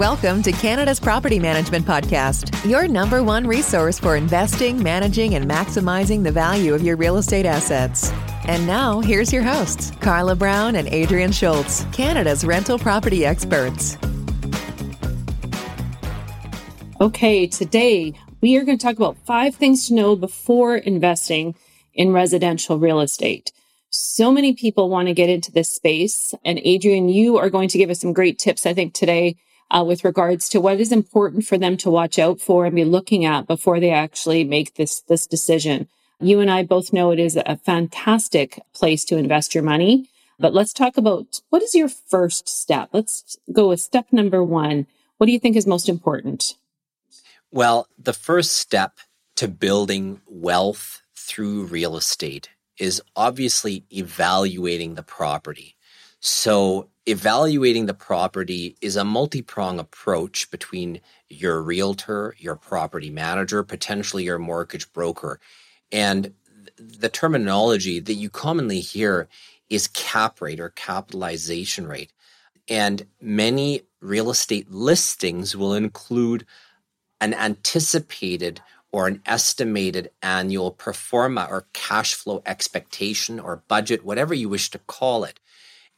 Welcome to Canada's Property Management Podcast, your number one resource for investing, managing, and maximizing the value of your real estate assets. And now, here's your hosts, Carla Brown and Adrian Schultz, Canada's rental property experts. Okay, today we are going to talk about five things to know before investing in residential real estate. So many people want to get into this space. And Adrian, you are going to give us some great tips, I think, today uh, with regards to what is important for them to watch out for and be looking at before they actually make this, this decision. You and I both know it is a fantastic place to invest your money. But let's talk about what is your first step? Let's go with step number one. What do you think is most important? Well, the first step to building wealth through real estate is obviously evaluating the property. So, evaluating the property is a multi prong approach between your realtor, your property manager, potentially your mortgage broker. And the terminology that you commonly hear is cap rate or capitalization rate. And many real estate listings will include an anticipated or an estimated annual pro forma or cash flow expectation or budget, whatever you wish to call it.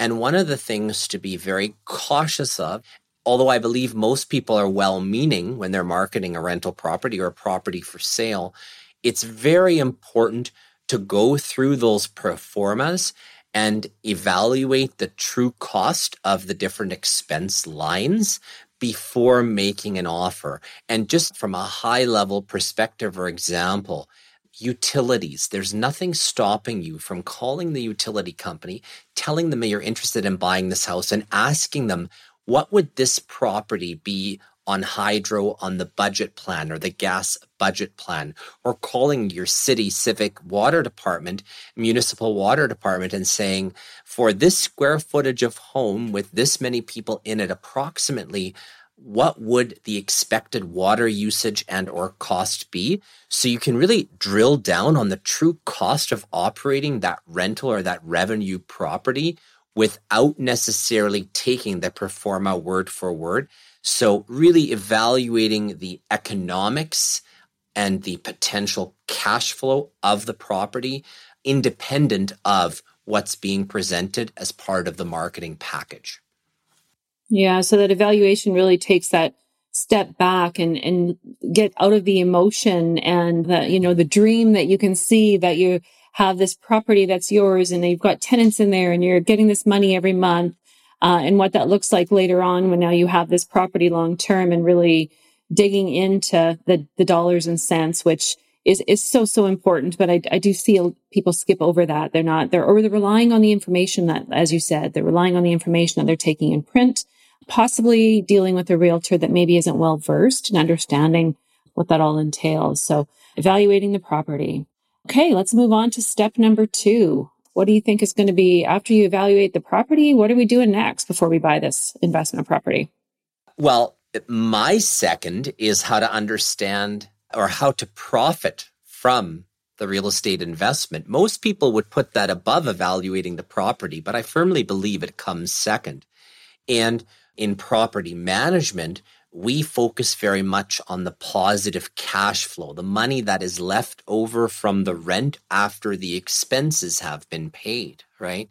And one of the things to be very cautious of, although I believe most people are well meaning when they're marketing a rental property or a property for sale, it's very important to go through those pro formas and evaluate the true cost of the different expense lines before making an offer. And just from a high level perspective or example, utilities. There's nothing stopping you from calling the utility company, telling them that you're interested in buying this house and asking them, what would this property be on hydro on the budget plan or the gas budget plan, or calling your city civic water department, municipal water department, and saying, for this square footage of home with this many people in it, approximately what would the expected water usage and or cost be? So you can really drill down on the true cost of operating that rental or that revenue property without necessarily taking the pro forma word for word. So really evaluating the economics and the potential cash flow of the property independent of what's being presented as part of the marketing package yeah. So that evaluation really takes that step back and, and get out of the emotion and the, you know, the dream that you can see that you have this property that's yours and you've got tenants in there and you're getting this money every month. Uh, and what that looks like later on when now you have this property long term and really digging into the, the dollars and cents, which is, is so, so important. But I, I do see people skip over that. They're not, they're, or they're relying on the information that, as you said, they're relying on the information that they're taking in print possibly dealing with a realtor that maybe isn't well versed and understanding what that all entails. So evaluating the property. Okay, let's move on to step number two. What do you think is going to be after you evaluate the property? What are we doing next before we buy this investment property? Well, my second is how to understand or how to profit from the real estate investment. Most people would put that above evaluating the property, but I firmly believe it comes second. And in property management, we focus very much on the positive cash flow, the money that is left over from the rent after the expenses have been paid, right?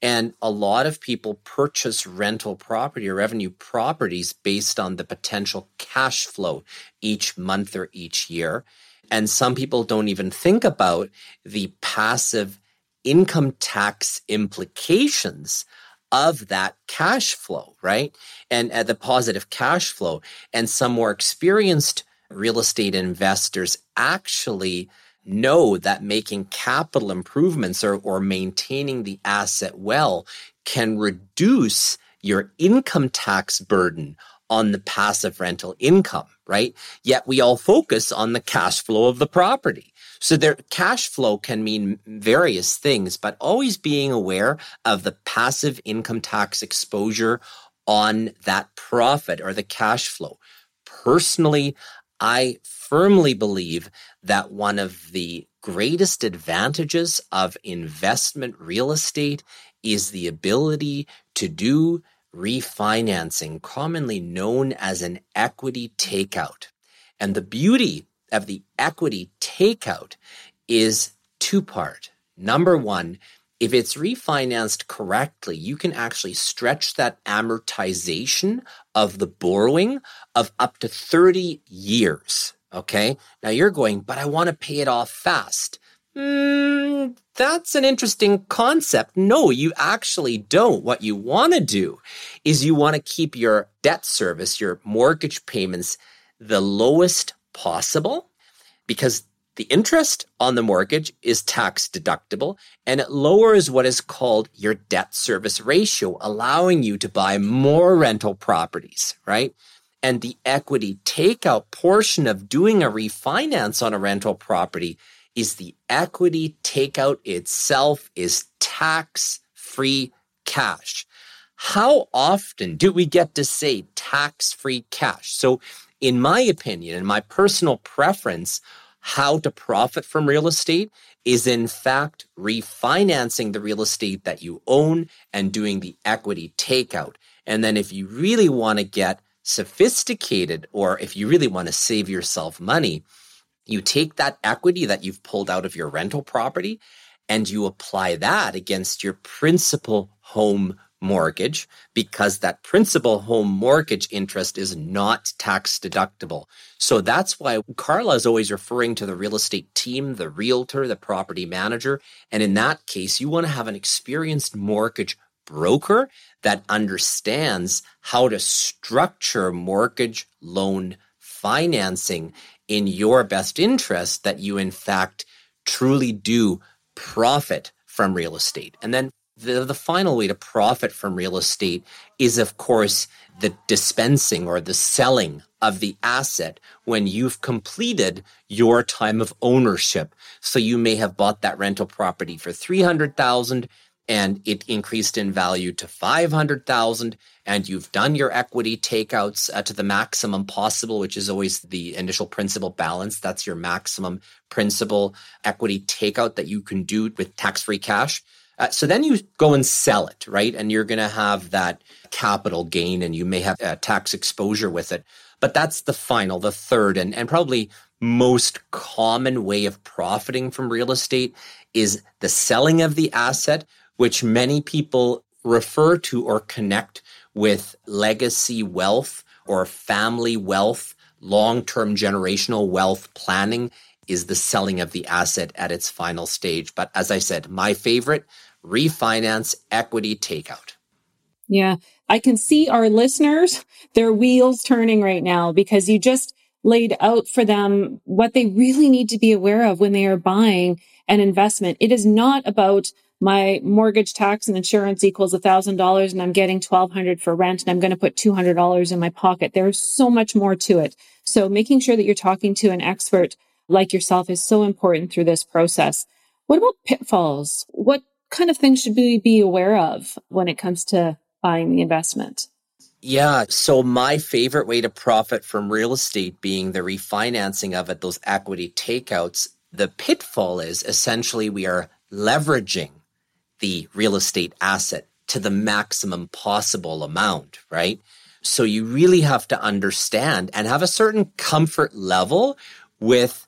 And a lot of people purchase rental property or revenue properties based on the potential cash flow each month or each year. And some people don't even think about the passive income tax implications of that cash flow, right? And uh, the positive cash flow. And some more experienced real estate investors actually know that making capital improvements or, or maintaining the asset well can reduce your income tax burden on the passive rental income, right? Yet we all focus on the cash flow of the property. So their cash flow can mean various things, but always being aware of the passive income tax exposure on that profit or the cash flow. Personally, I firmly believe that one of the greatest advantages of investment real estate is the ability to do refinancing, commonly known as an equity takeout. And the beauty of the equity takeout is two part. Number one, if it's refinanced correctly, you can actually stretch that amortization of the borrowing of up to 30 years. Okay. Now you're going, but I want to pay it off fast. Mm, that's an interesting concept. No, you actually don't. What you want to do is you want to keep your debt service, your mortgage payments, the lowest possible because the interest on the mortgage is tax deductible and it lowers what is called your debt service ratio, allowing you to buy more rental properties, right? And the equity takeout portion of doing a refinance on a rental property is the equity takeout itself is tax free cash. How often do we get to say tax free cash? So, in my opinion and my personal preference, how to profit from real estate is in fact refinancing the real estate that you own and doing the equity takeout. And then if you really want to get sophisticated or if you really want to save yourself money, you take that equity that you've pulled out of your rental property and you apply that against your principal home mortgage because that principal home mortgage interest is not tax deductible. So that's why Carla is always referring to the real estate team, the realtor, the property manager. And in that case, you want to have an experienced mortgage broker that understands how to structure mortgage loan financing in your best interest that you, in fact, truly do profit from real estate. And then the, the final way to profit from real estate is, of course, the dispensing or the selling of the asset when you've completed your time of ownership. So you may have bought that rental property for 300,000 and it increased in value to 500,000 and you've done your equity takeouts uh, to the maximum possible which is always the initial principal balance that's your maximum principal equity takeout that you can do with tax-free cash uh, so then you go and sell it right and you're going to have that capital gain and you may have a tax exposure with it but that's the final the third and, and probably most common way of profiting from real estate is the selling of the asset which many people refer to or connect with legacy wealth or family wealth, long term generational wealth planning is the selling of the asset at its final stage. But as I said, my favorite refinance equity takeout. Yeah, I can see our listeners, their wheels turning right now because you just laid out for them what they really need to be aware of when they are buying an investment. It is not about my mortgage tax and insurance equals a thousand dollars and I'm getting twelve hundred for rent and I'm going to put two hundred dollars in my pocket. There's so much more to it. So making sure that you're talking to an expert like yourself is so important through this process. What about pitfalls? What kind of things should we be aware of when it comes to buying the investment? Yeah. So my favorite way to profit from real estate being the refinancing of it, those equity takeouts. The pitfall is essentially we are leveraging the real estate asset to the maximum possible amount, right? So you really have to understand and have a certain comfort level with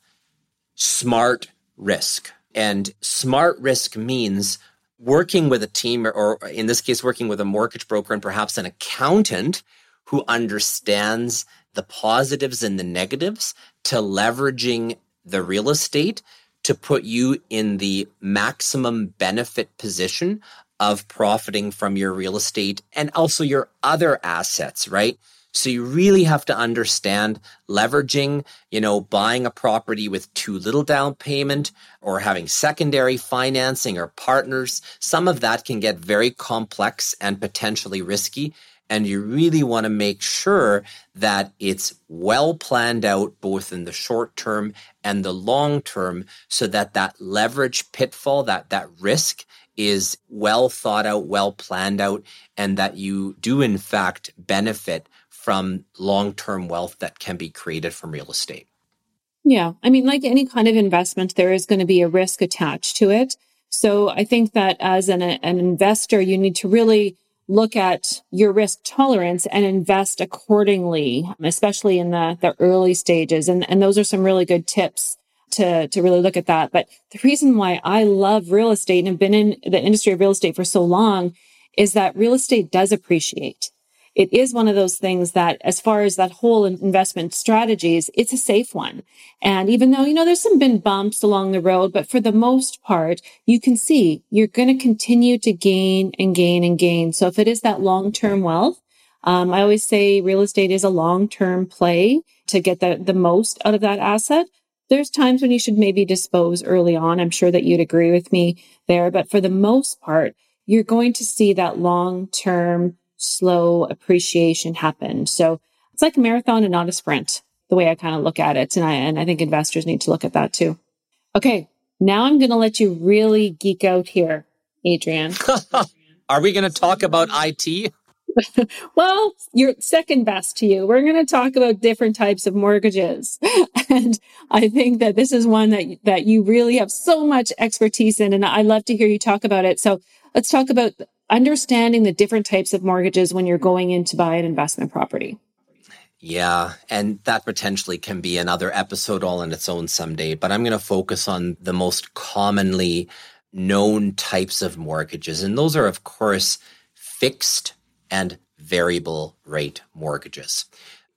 smart risk. And smart risk means working with a team, or, or, in this case, working with a mortgage broker and perhaps an accountant who understands the positives and the negatives to leveraging the real estate to put you in the maximum benefit position of profiting from your real estate and also your other assets, right? So you really have to understand leveraging, you know, buying a property with too little down payment or having secondary financing or partners. Some of that can get very complex and potentially risky. And you really want to make sure that it's well planned out, both in the short term and the long term, so that that leverage pitfall, that, that risk is well thought out, well planned out, and that you do in fact benefit from long term wealth that can be created from real estate. Yeah. I mean, like any kind of investment, there is going to be a risk attached to it. So I think that as an, an investor, you need to really look at your risk tolerance and invest accordingly, especially in the, the early stages. And, and those are some really good tips to, to really look at that. But the reason why I love real estate and have been in the industry of real estate for so long is that real estate does appreciate it is one of those things that as far as that whole investment strategies, it's a safe one. And even though, you know, there's some been bumps along the road, but for the most part, you can see you're going to continue to gain and gain and gain. So if it is that long-term wealth, um, I always say real estate is a long-term play to get the, the most out of that asset. There's times when you should maybe dispose early on. I'm sure that you'd agree with me there, but for the most part, you're going to see that long-term slow appreciation happen. So it's like a marathon and not a sprint, the way I kind of look at it. And I, and I think investors need to look at that too. Okay. Now I'm going to let you really geek out here, Adrian. Are we going to talk about IT? well, you're second best to you. We're going to talk about different types of mortgages. and I think that this is one that, that you really have so much expertise in. And I love to hear you talk about it. So let's talk about understanding the different types of mortgages when you're going in to buy an investment property. Yeah, and that potentially can be another episode all on its own someday, but I'm going to focus on the most commonly known types of mortgages. And those are, of course, fixed and variable rate mortgages.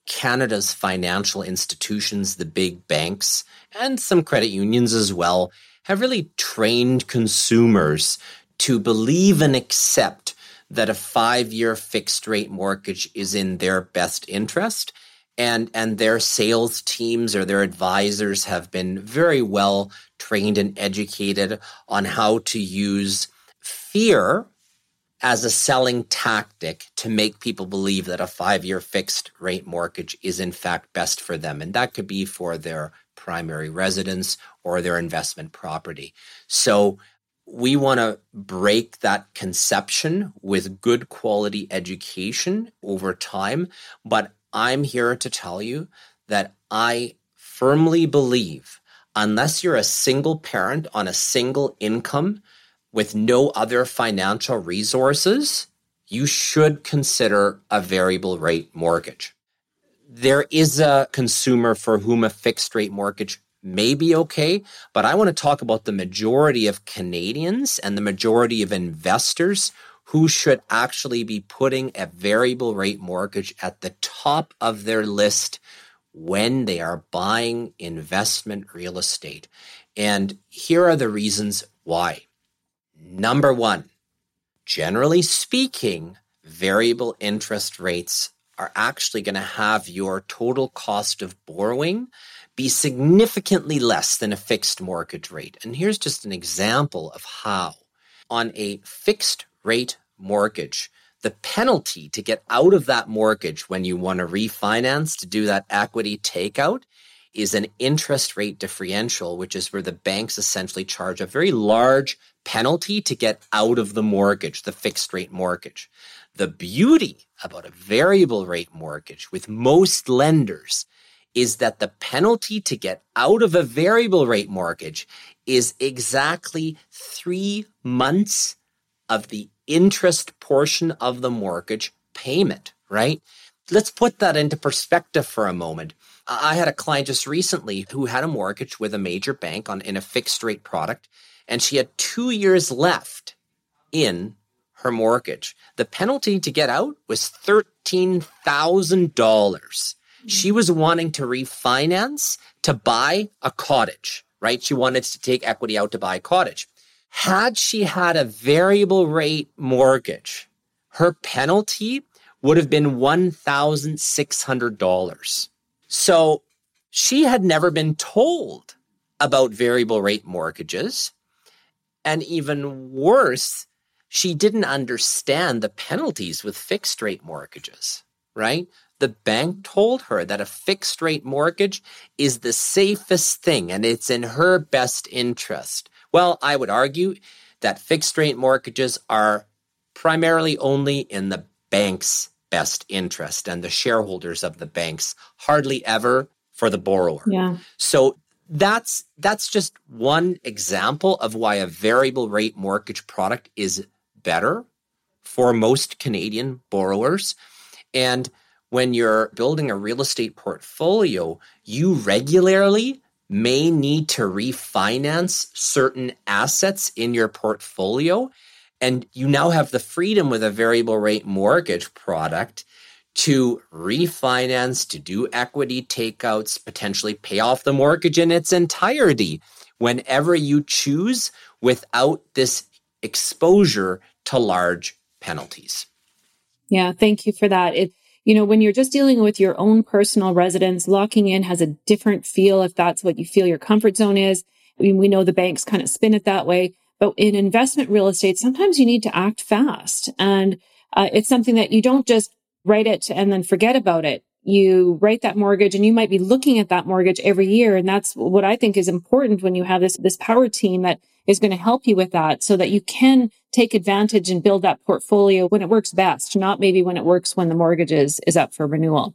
Canada's financial institutions, the big banks, and some credit unions as well, have really trained consumers to believe and accept that a five year fixed rate mortgage is in their best interest. And, and their sales teams or their advisors have been very well trained and educated on how to use fear as a selling tactic to make people believe that a five year fixed rate mortgage is in fact best for them. And that could be for their primary residence or their investment property. So we want to break that conception with good quality education over time. But I'm here to tell you that I firmly believe unless you're a single parent on a single income with no other financial resources, you should consider a variable rate mortgage. There is a consumer for whom a fixed rate mortgage may be okay, but I want to talk about the majority of Canadians and the majority of investors who should actually be putting a variable rate mortgage at the top of their list when they are buying investment real estate. And here are the reasons why. Number one, generally speaking, variable interest rates are actually going to have your total cost of borrowing be significantly less than a fixed mortgage rate. And here's just an example of how. On a fixed rate mortgage, the penalty to get out of that mortgage when you want to refinance to do that equity takeout is an interest rate differential, which is where the banks essentially charge a very large penalty to get out of the mortgage, the fixed rate mortgage. The beauty about a variable rate mortgage with most lenders is that the penalty to get out of a variable rate mortgage is exactly three months of the interest portion of the mortgage payment, right? Let's put that into perspective for a moment. I had a client just recently who had a mortgage with a major bank on in a fixed rate product, and she had two years left in her mortgage. The penalty to get out was $13,000 she was wanting to refinance to buy a cottage, right? She wanted to take equity out to buy a cottage. Had she had a variable rate mortgage, her penalty would have been $1,600. So she had never been told about variable rate mortgages. And even worse, she didn't understand the penalties with fixed rate mortgages, right? The bank mm-hmm. told her that a fixed rate mortgage is the safest thing and it's in her best interest. Well, I would argue that fixed rate mortgages are primarily only in the bank's best interest and the shareholders of the banks, hardly ever for the borrower. Yeah. So that's that's just one example of why a variable rate mortgage product is better for most Canadian borrowers. And when you're building a real estate portfolio, you regularly may need to refinance certain assets in your portfolio. And you now have the freedom with a variable rate mortgage product to refinance, to do equity takeouts, potentially pay off the mortgage in its entirety whenever you choose without this exposure to large penalties. Yeah, thank you for that. It, you know, when you're just dealing with your own personal residence, locking in has a different feel if that's what you feel your comfort zone is. I mean, we know the banks kind of spin it that way, but in investment real estate, sometimes you need to act fast. And uh, it's something that you don't just write it and then forget about it. You write that mortgage and you might be looking at that mortgage every year. And that's what I think is important when you have this, this power team that is going to help you with that so that you can take advantage and build that portfolio when it works best, not maybe when it works when the mortgage is, is up for renewal.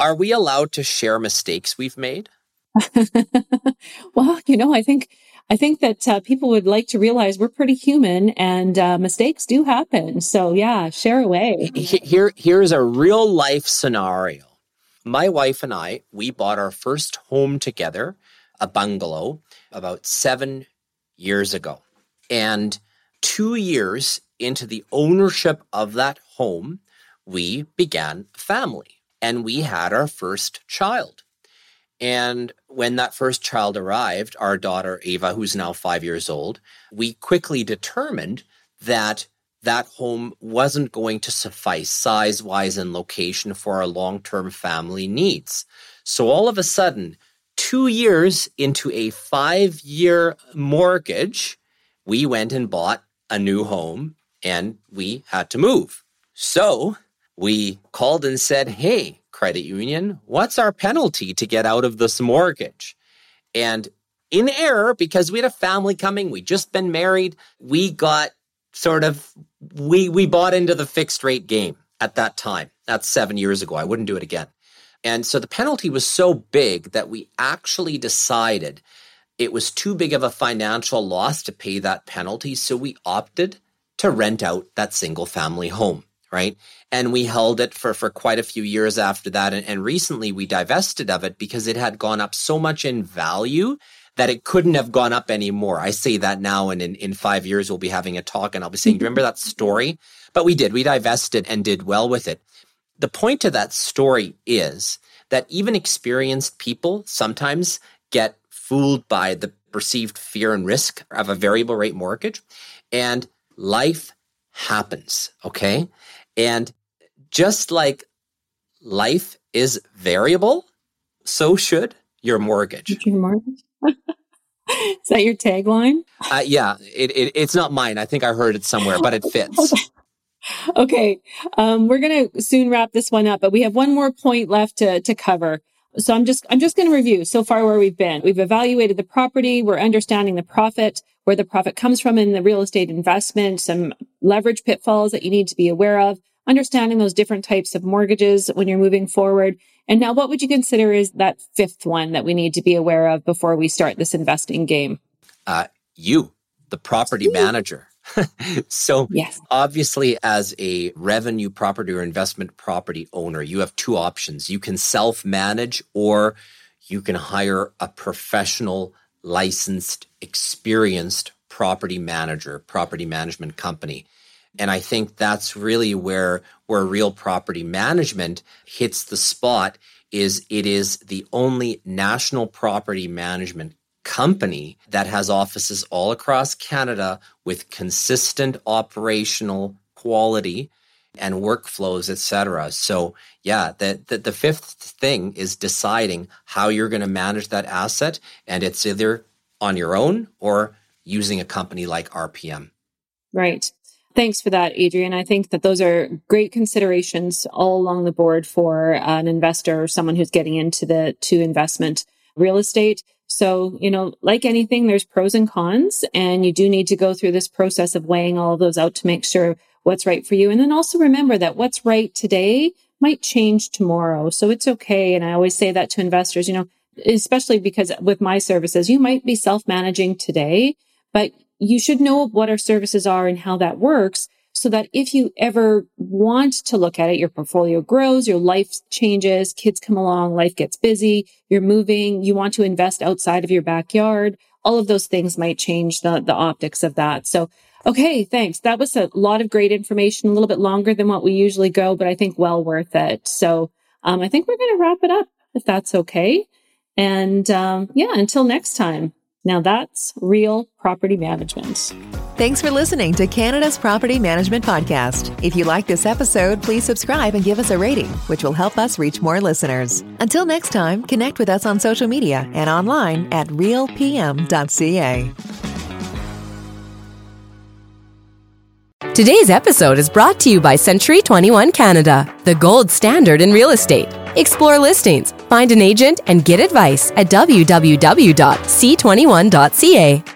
Are we allowed to share mistakes we've made? well, you know, I think I think that uh, people would like to realize we're pretty human and uh, mistakes do happen. So yeah, share away. Here, here's a real life scenario. My wife and I, we bought our first home together, a bungalow, about seven years ago. And two years into the ownership of that home, we began family and we had our first child. And when that first child arrived, our daughter Ava, who's now five years old, we quickly determined that that home wasn't going to suffice size wise and location for our long term family needs. So all of a sudden, two years into a five year mortgage, we went and bought a new home and we had to move. So we called and said, Hey, credit union, what's our penalty to get out of this mortgage? And in error, because we had a family coming, we just been married, we got sort of we we bought into the fixed rate game at that time. That's seven years ago. I wouldn't do it again. And so the penalty was so big that we actually decided it was too big of a financial loss to pay that penalty. So we opted to rent out that single family home right? And we held it for, for quite a few years after that. And, and recently we divested of it because it had gone up so much in value that it couldn't have gone up anymore. I say that now, and in, in five years, we'll be having a talk and I'll be saying, Do you remember that story? But we did. We divested and did well with it. The point of that story is that even experienced people sometimes get fooled by the perceived fear and risk of a variable rate mortgage. And life happens, okay? And just like life is variable, so should your mortgage. Your mortgage? is that your tagline? Uh, yeah, it, it, it's not mine. I think I heard it somewhere, but it fits. okay, um, we're going to soon wrap this one up, but we have one more point left to, to cover. So I'm just I'm just going to review so far where we've been. We've evaluated the property. We're understanding the profit, where the profit comes from in the real estate investment, some leverage pitfalls that you need to be aware of, understanding those different types of mortgages when you're moving forward. And now what would you consider is that fifth one that we need to be aware of before we start this investing game? Uh, you, the property manager. so yes. obviously as a revenue property or investment property owner, you have two options. You can self-manage or you can hire a professional, licensed, experienced property manager, property management company. And I think that's really where where real property management hits the spot is it is the only national property management company that has offices all across Canada with consistent operational quality and workflows, etc. So yeah, the, the, the fifth thing is deciding how you're going to manage that asset. And it's either on your own or using a company like RPM. Right. Thanks for that, Adrian. I think that those are great considerations all along the board for an investor or someone who's getting into the to investment real estate. So, you know, like anything, there's pros and cons, and you do need to go through this process of weighing all of those out to make sure what's right for you. And then also remember that what's right today might change tomorrow. So it's okay. And I always say that to investors, you know, especially because with my services, you might be self managing today, but you should know what our services are and how that works so that if you ever want to look at it, your portfolio grows, your life changes, kids come along, life gets busy, you're moving, you want to invest outside of your backyard. All of those things might change the, the optics of that. So, okay, thanks. That was a lot of great information, a little bit longer than what we usually go, but I think well worth it. So, um, I think we're going to wrap it up if that's okay. And, um, yeah, until next time. Now that's real property management. Thanks for listening to Canada's Property Management Podcast. If you like this episode, please subscribe and give us a rating, which will help us reach more listeners. Until next time, connect with us on social media and online at realpm.ca. Today's episode is brought to you by Century 21 Canada, the gold standard in real estate. Explore listings, find an agent, and get advice at www.c21.ca.